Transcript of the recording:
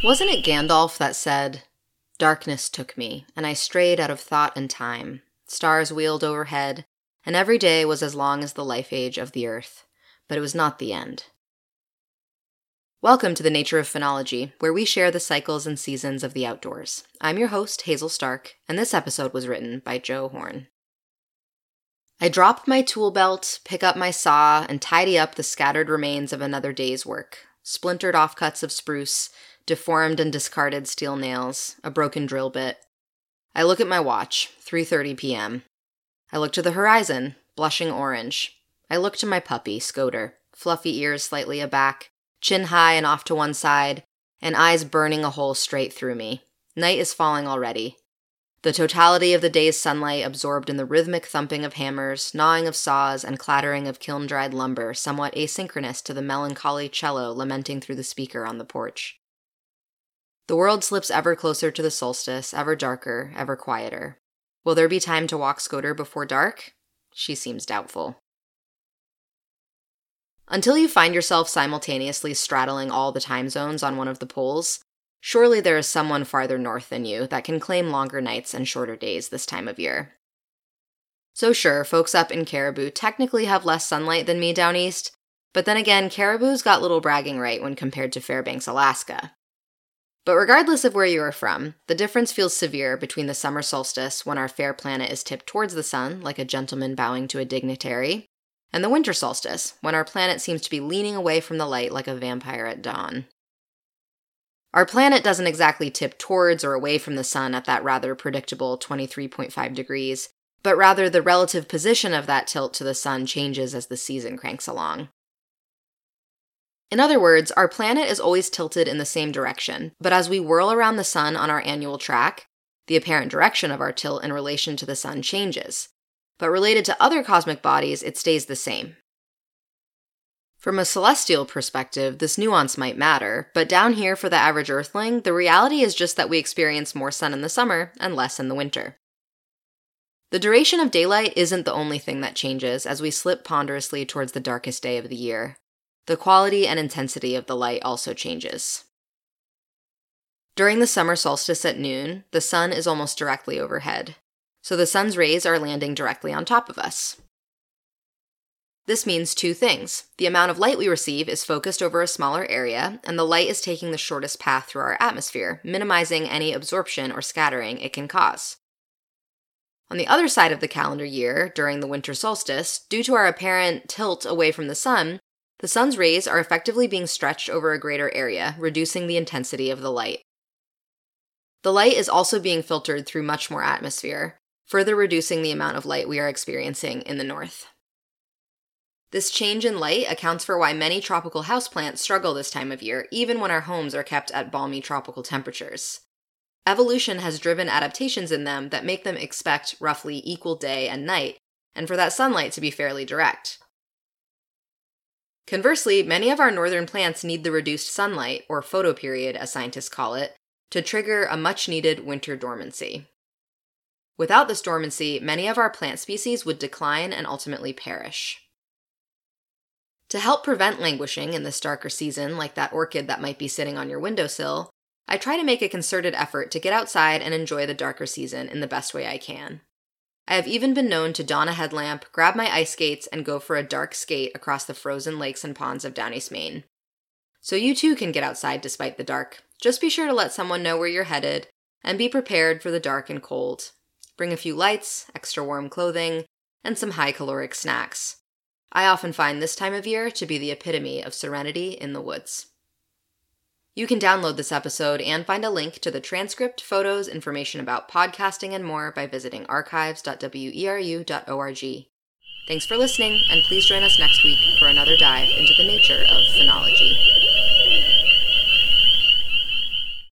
Wasn't it Gandalf that said, Darkness took me, and I strayed out of thought and time. Stars wheeled overhead, and every day was as long as the life age of the earth, but it was not the end. Welcome to the Nature of Phenology, where we share the cycles and seasons of the outdoors. I'm your host, Hazel Stark, and this episode was written by Joe Horn. I drop my tool belt, pick up my saw, and tidy up the scattered remains of another day's work splintered offcuts of spruce, deformed and discarded steel nails, a broken drill bit. I look at my watch, 3:30 p.m. I look to the horizon, blushing orange. I look to my puppy, Scoter, fluffy ears slightly aback, chin high and off to one side, and eyes burning a hole straight through me. Night is falling already. The totality of the day's sunlight absorbed in the rhythmic thumping of hammers, gnawing of saws, and clattering of kiln dried lumber, somewhat asynchronous to the melancholy cello lamenting through the speaker on the porch. The world slips ever closer to the solstice, ever darker, ever quieter. Will there be time to walk Scoter before dark? She seems doubtful. Until you find yourself simultaneously straddling all the time zones on one of the poles, Surely there is someone farther north than you that can claim longer nights and shorter days this time of year. So, sure, folks up in Caribou technically have less sunlight than me down east, but then again, Caribou's got little bragging right when compared to Fairbanks, Alaska. But regardless of where you are from, the difference feels severe between the summer solstice, when our fair planet is tipped towards the sun, like a gentleman bowing to a dignitary, and the winter solstice, when our planet seems to be leaning away from the light like a vampire at dawn. Our planet doesn't exactly tip towards or away from the sun at that rather predictable 23.5 degrees, but rather the relative position of that tilt to the sun changes as the season cranks along. In other words, our planet is always tilted in the same direction, but as we whirl around the sun on our annual track, the apparent direction of our tilt in relation to the sun changes. But related to other cosmic bodies, it stays the same. From a celestial perspective, this nuance might matter, but down here for the average Earthling, the reality is just that we experience more sun in the summer and less in the winter. The duration of daylight isn't the only thing that changes as we slip ponderously towards the darkest day of the year. The quality and intensity of the light also changes. During the summer solstice at noon, the sun is almost directly overhead, so the sun's rays are landing directly on top of us. This means two things. The amount of light we receive is focused over a smaller area, and the light is taking the shortest path through our atmosphere, minimizing any absorption or scattering it can cause. On the other side of the calendar year, during the winter solstice, due to our apparent tilt away from the sun, the sun's rays are effectively being stretched over a greater area, reducing the intensity of the light. The light is also being filtered through much more atmosphere, further reducing the amount of light we are experiencing in the north. This change in light accounts for why many tropical houseplants struggle this time of year, even when our homes are kept at balmy tropical temperatures. Evolution has driven adaptations in them that make them expect roughly equal day and night, and for that sunlight to be fairly direct. Conversely, many of our northern plants need the reduced sunlight, or photoperiod as scientists call it, to trigger a much needed winter dormancy. Without this dormancy, many of our plant species would decline and ultimately perish. To help prevent languishing in this darker season, like that orchid that might be sitting on your windowsill, I try to make a concerted effort to get outside and enjoy the darker season in the best way I can. I have even been known to don a headlamp, grab my ice skates, and go for a dark skate across the frozen lakes and ponds of Down East Maine. So you too can get outside despite the dark. Just be sure to let someone know where you're headed, and be prepared for the dark and cold. Bring a few lights, extra warm clothing, and some high caloric snacks. I often find this time of year to be the epitome of serenity in the woods. You can download this episode and find a link to the transcript, photos, information about podcasting, and more by visiting archives.weru.org. Thanks for listening, and please join us next week for another dive into the nature of phenology.